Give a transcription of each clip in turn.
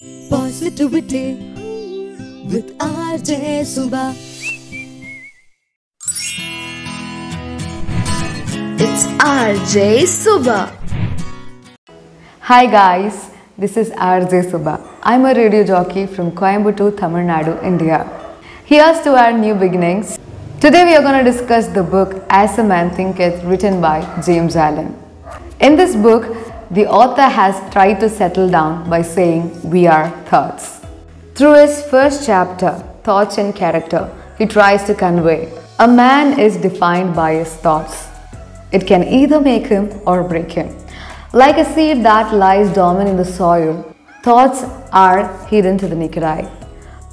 Positivity with RJ Suba. It's RJ Suba. Hi guys, this is RJ Subha. I'm a radio jockey from Coimbatore, Tamil Nadu, India. Here's to our new beginnings. Today we are going to discuss the book As a Man Thinketh written by James Allen. In this book, the author has tried to settle down by saying we are thoughts. Through his first chapter, Thoughts and Character, he tries to convey a man is defined by his thoughts. It can either make him or break him. Like a seed that lies dormant in the soil, thoughts are hidden to the naked eye.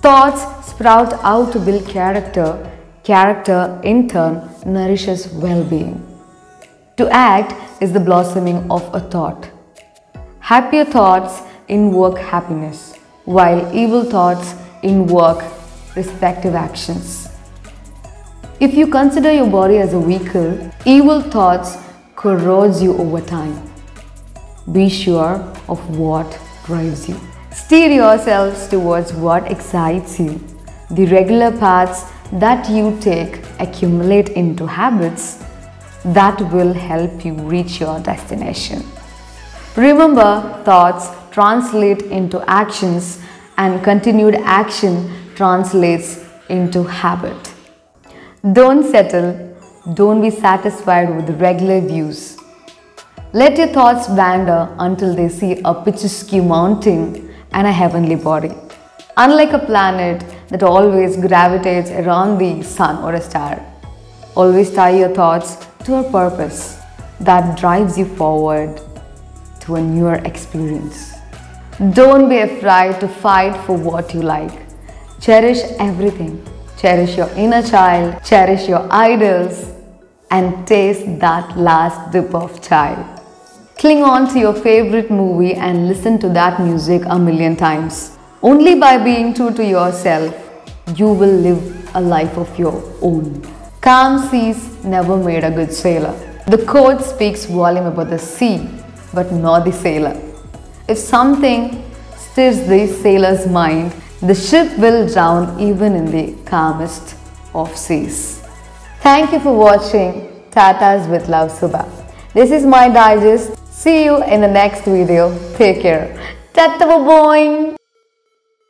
Thoughts sprout out to build character. Character, in turn, nourishes well being. To act is the blossoming of a thought. Happier thoughts invoke happiness, while evil thoughts invoke respective actions. If you consider your body as a vehicle, evil thoughts corrodes you over time. Be sure of what drives you. Steer yourselves towards what excites you. The regular paths that you take accumulate into habits that will help you reach your destination. Remember, thoughts translate into actions, and continued action translates into habit. Don't settle, don't be satisfied with regular views. Let your thoughts wander until they see a picturesque mountain and a heavenly body. Unlike a planet that always gravitates around the sun or a star, always tie your thoughts to a purpose that drives you forward to a newer experience. Don't be afraid to fight for what you like. Cherish everything. Cherish your inner child, cherish your idols, and taste that last dip of chai. Cling on to your favorite movie and listen to that music a million times. Only by being true to yourself, you will live a life of your own. Calm seas never made a good sailor. The quote speaks volume about the sea, but not the sailor. If something stirs the sailor's mind, the ship will drown even in the calmest of seas. Thank you for watching Tatas with Love Subha. This is my digest. See you in the next video. Take care. Tata boing.